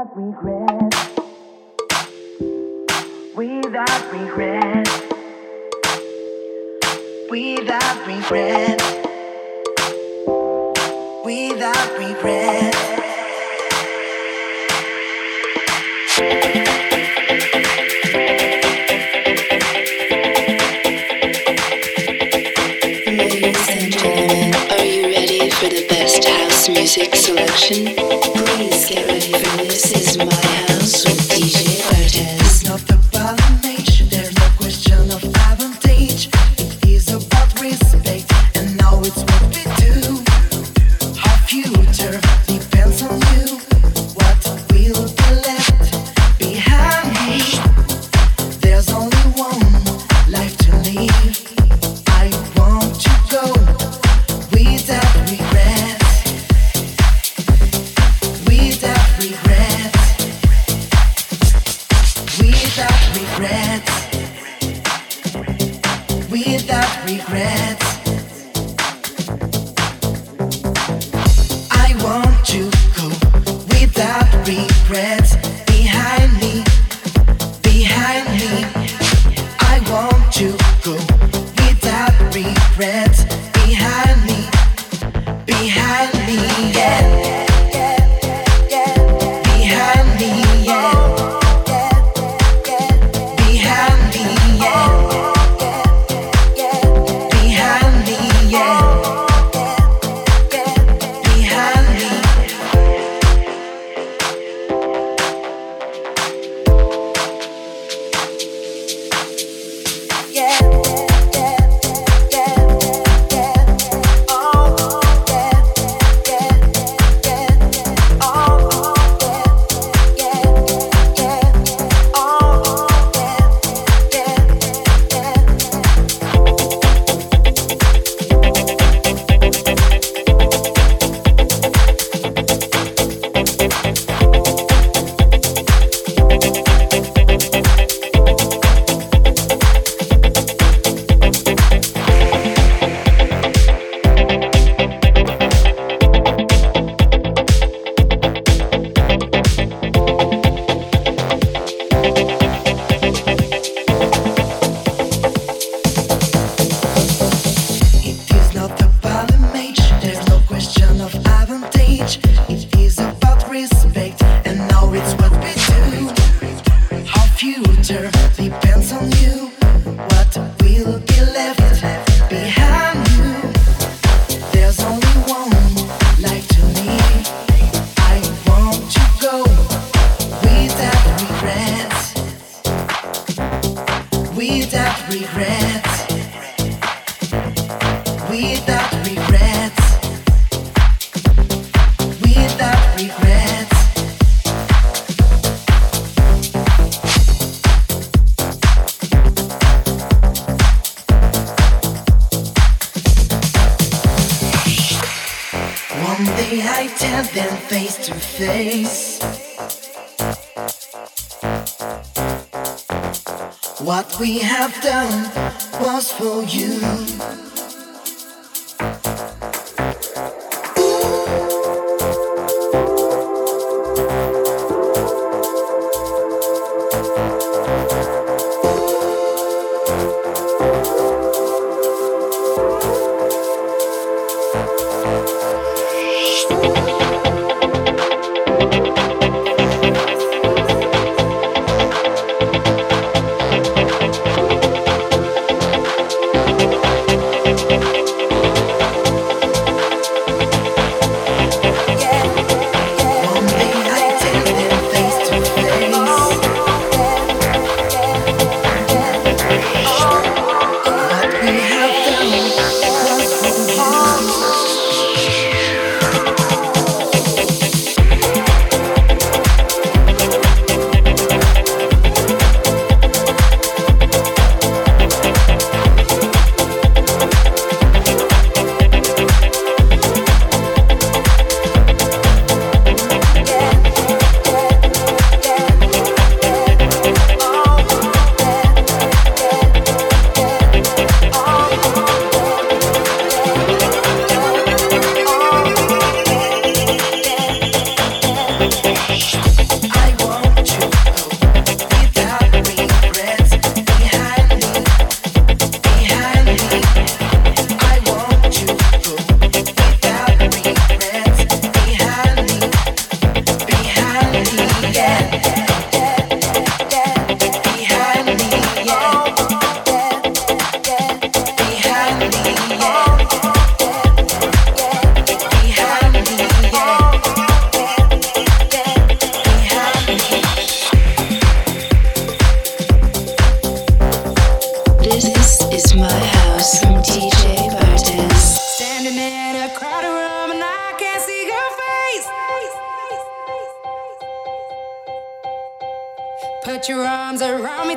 Without regret. Without regret. Without regret. Without regret. Ladies and gentlemen, are you ready for the best house music selection? Please get ready for this. This is my house.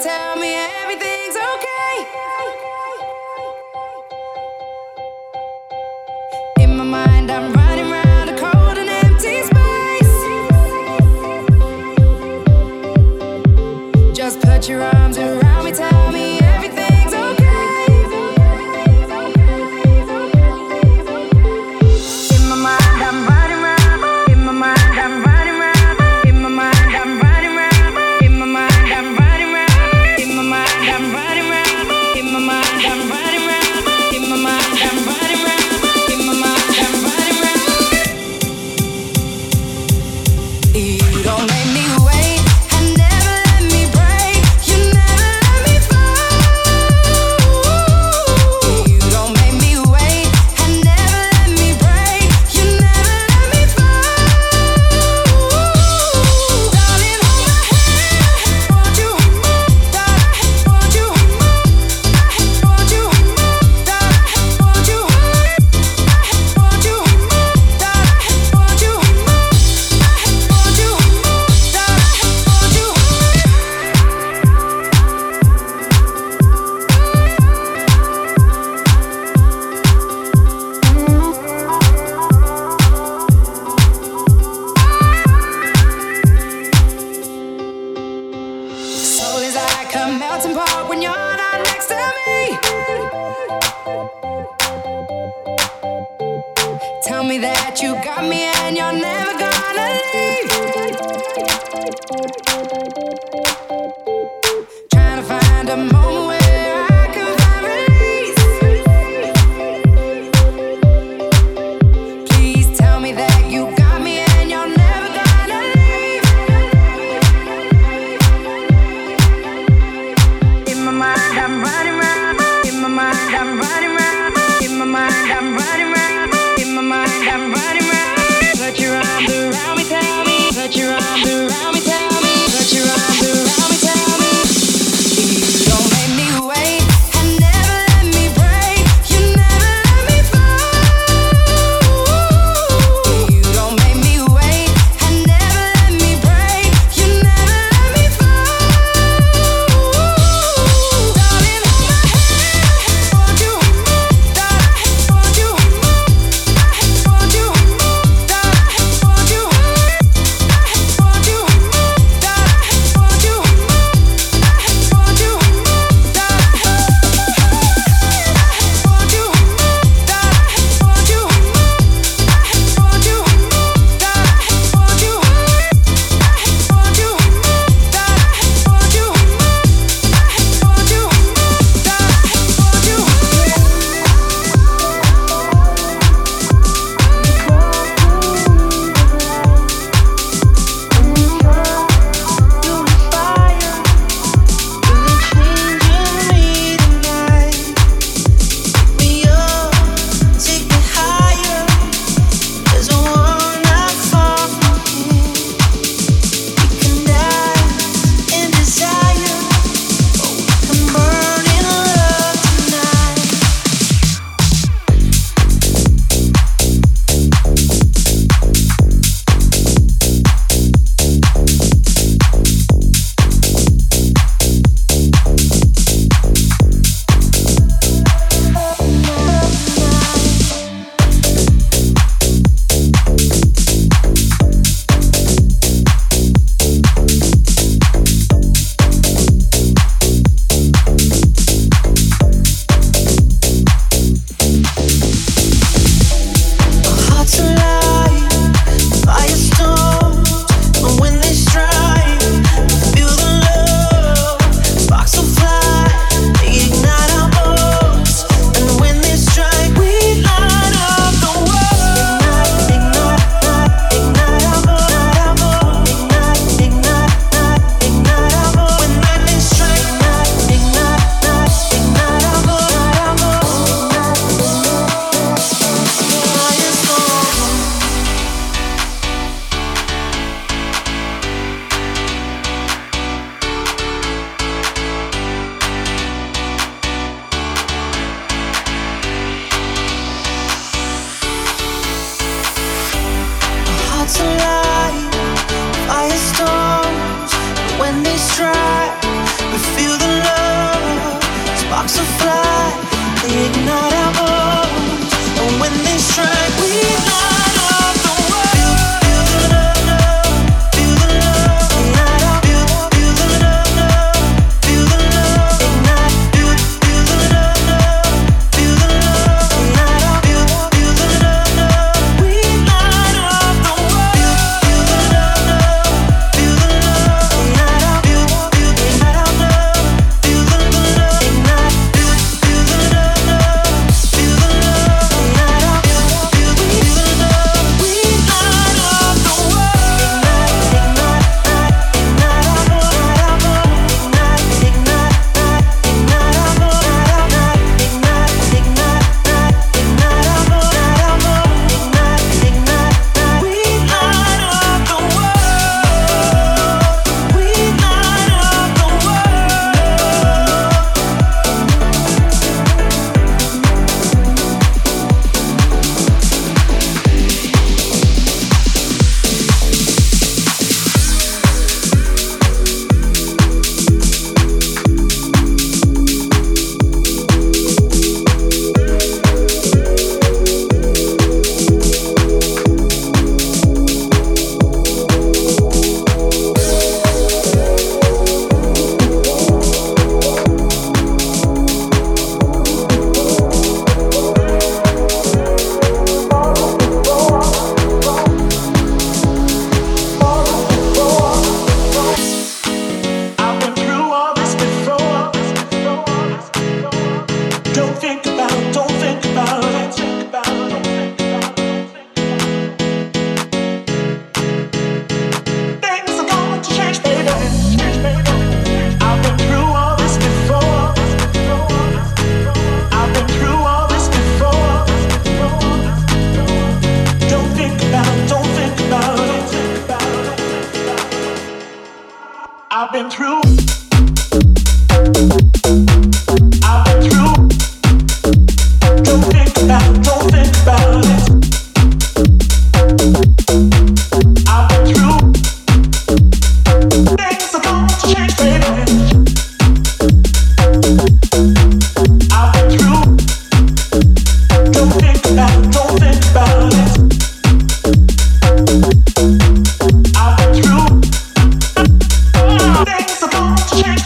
Tell me everything's okay. In my mind, I'm running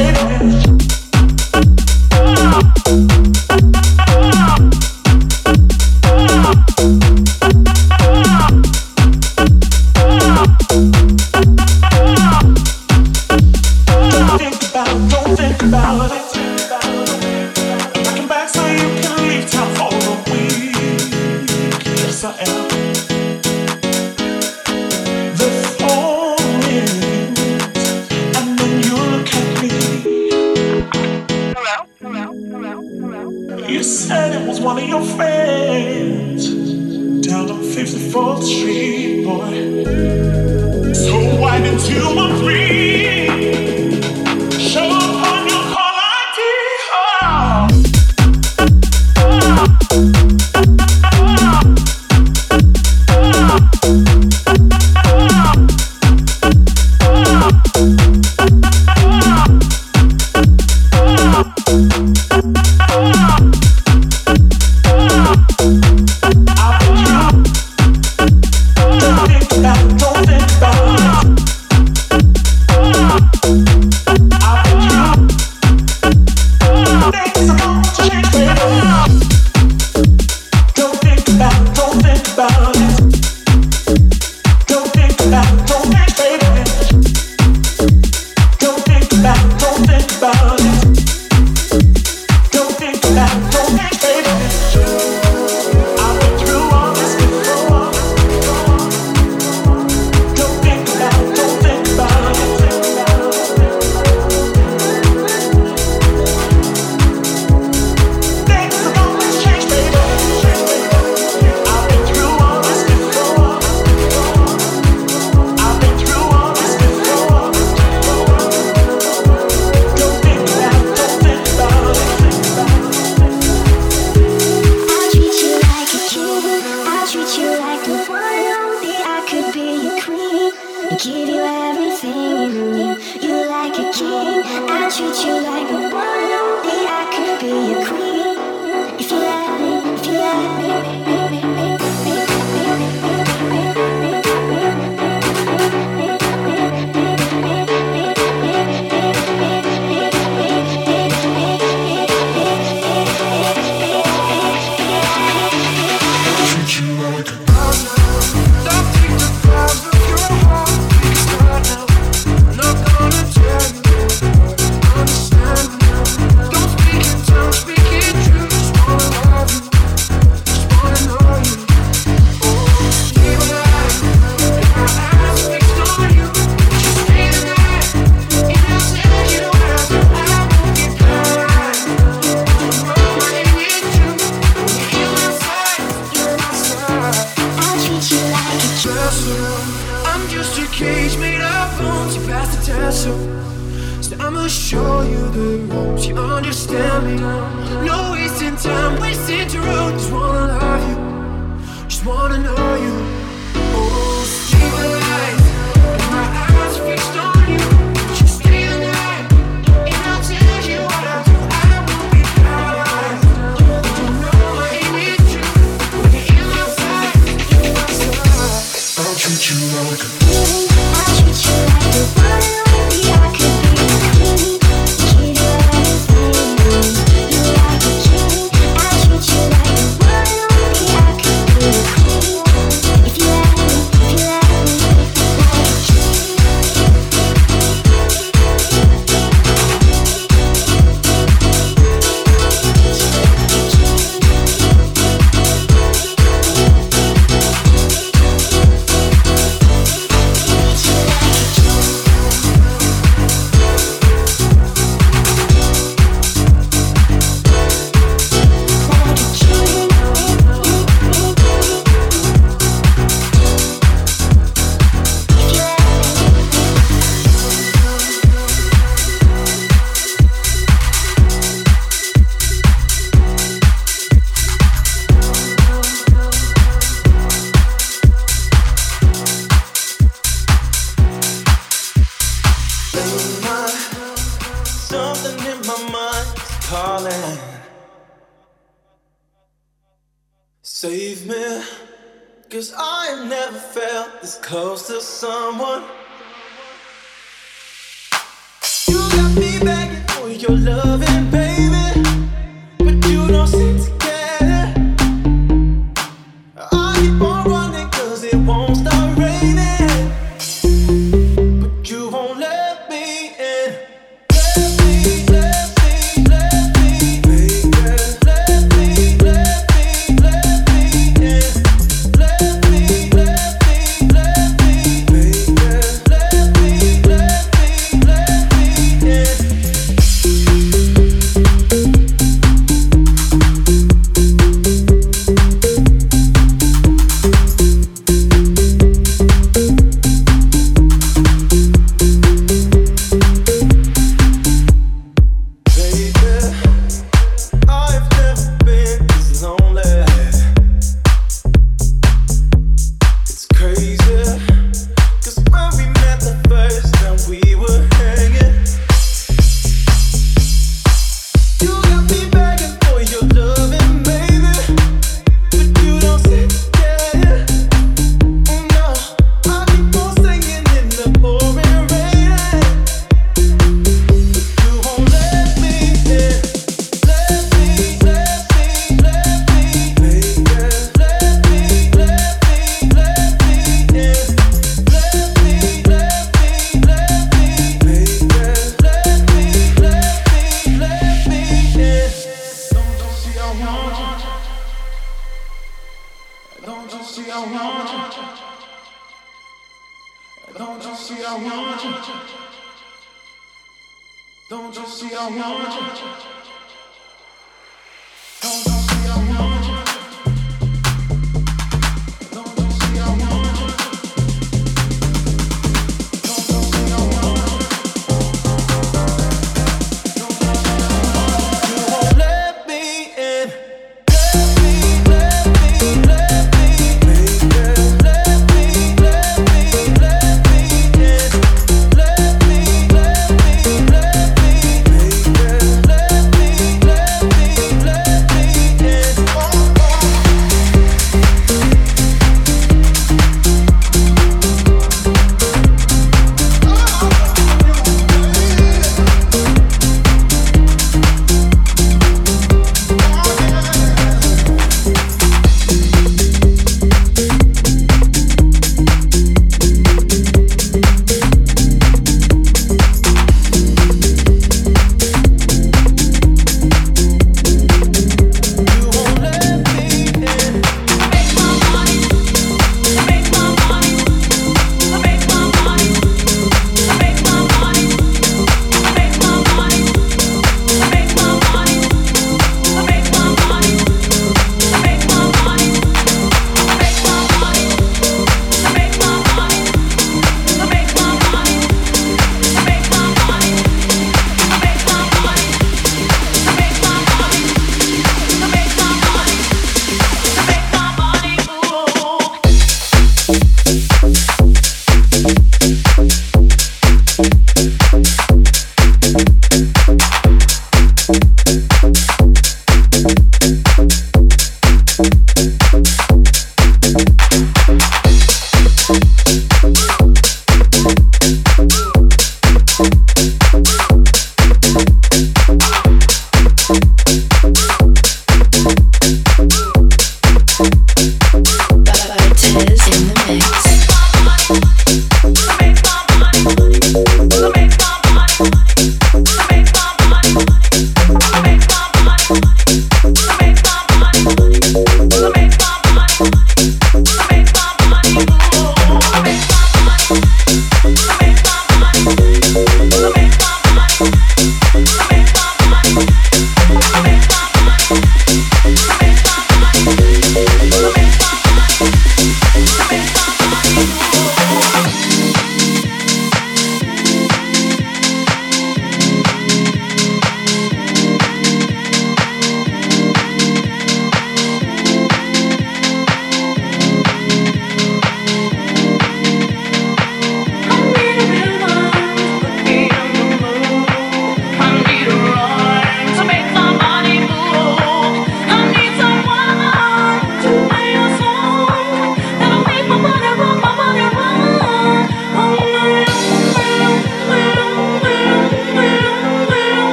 If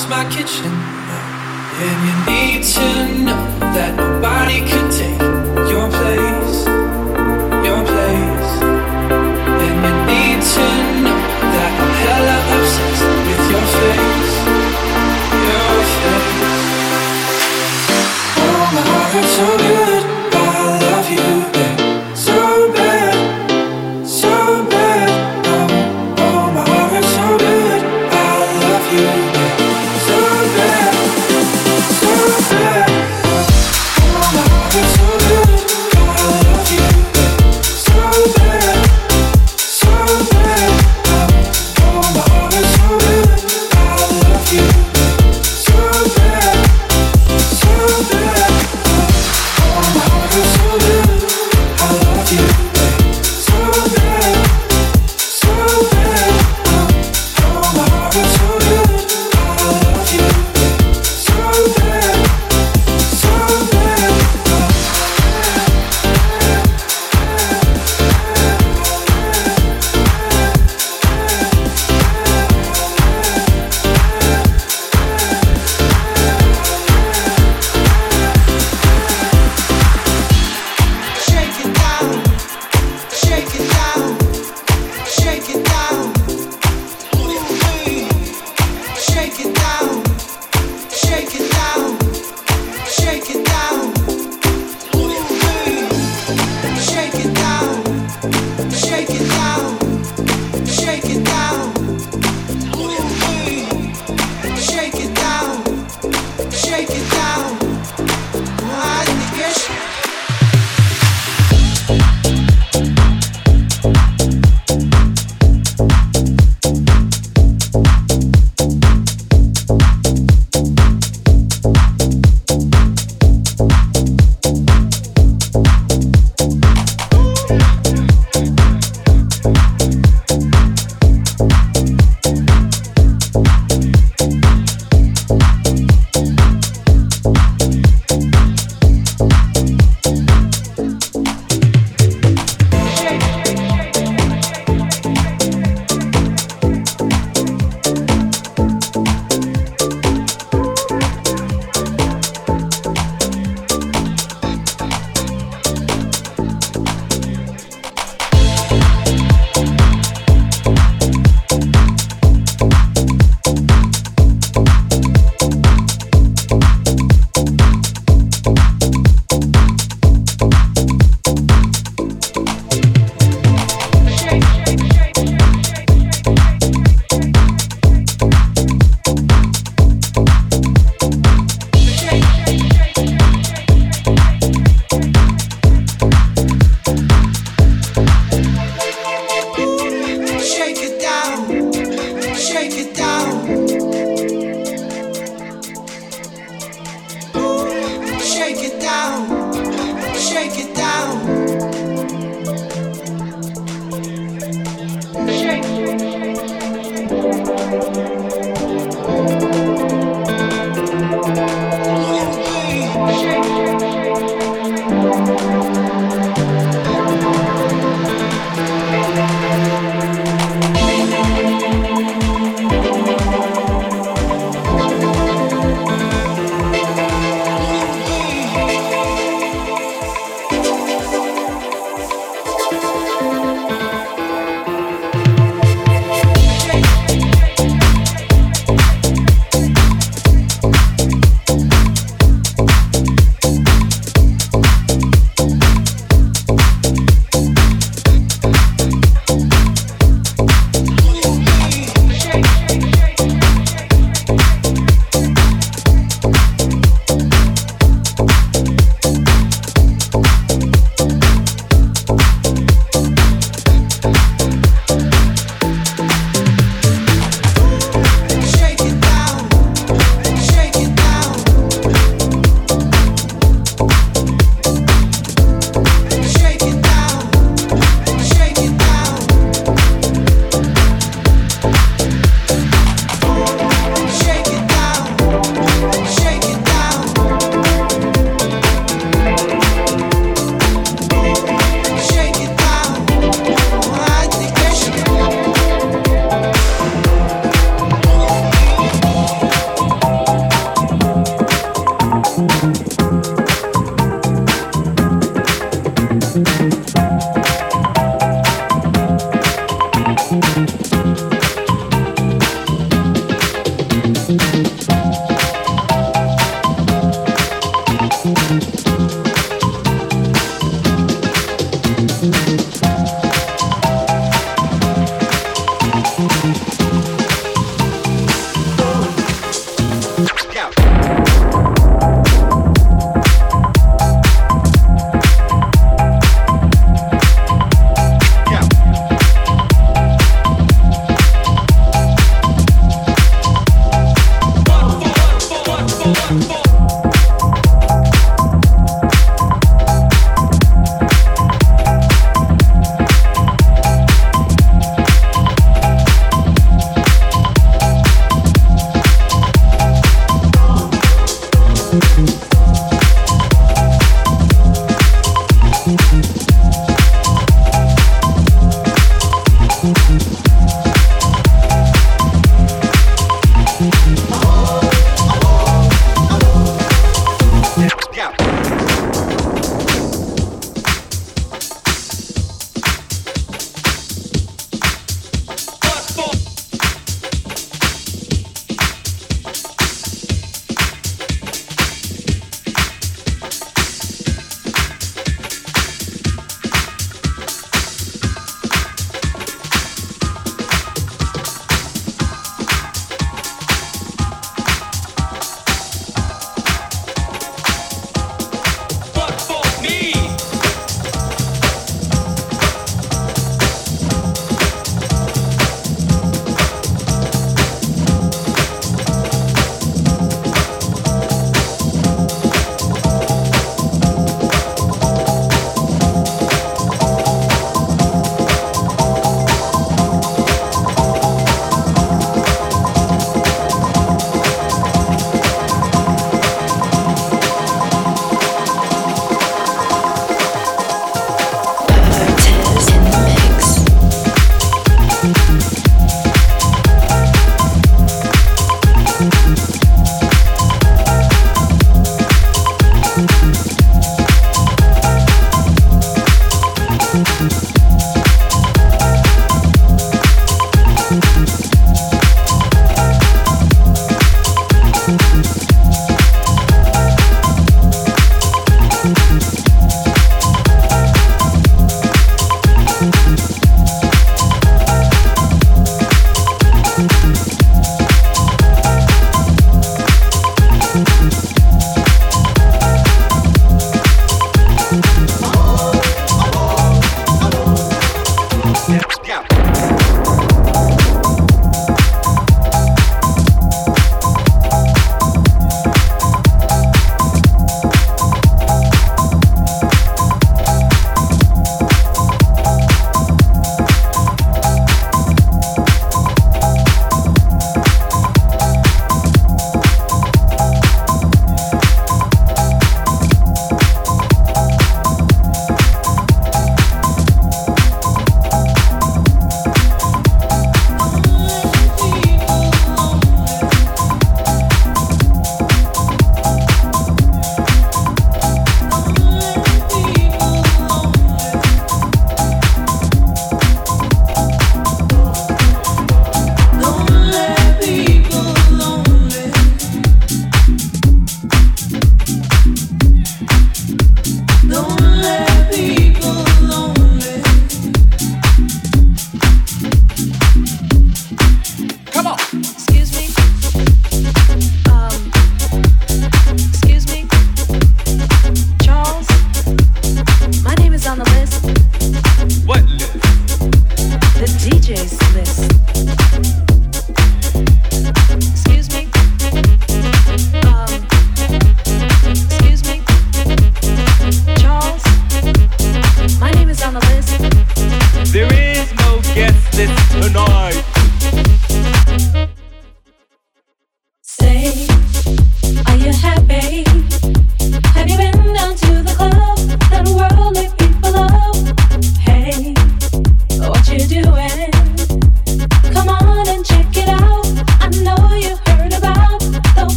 how's my kitchen? And you need to know that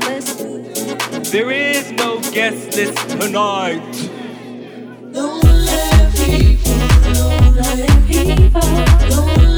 promise. There is no guest list tonight. Don't let people, Don't let people, lonely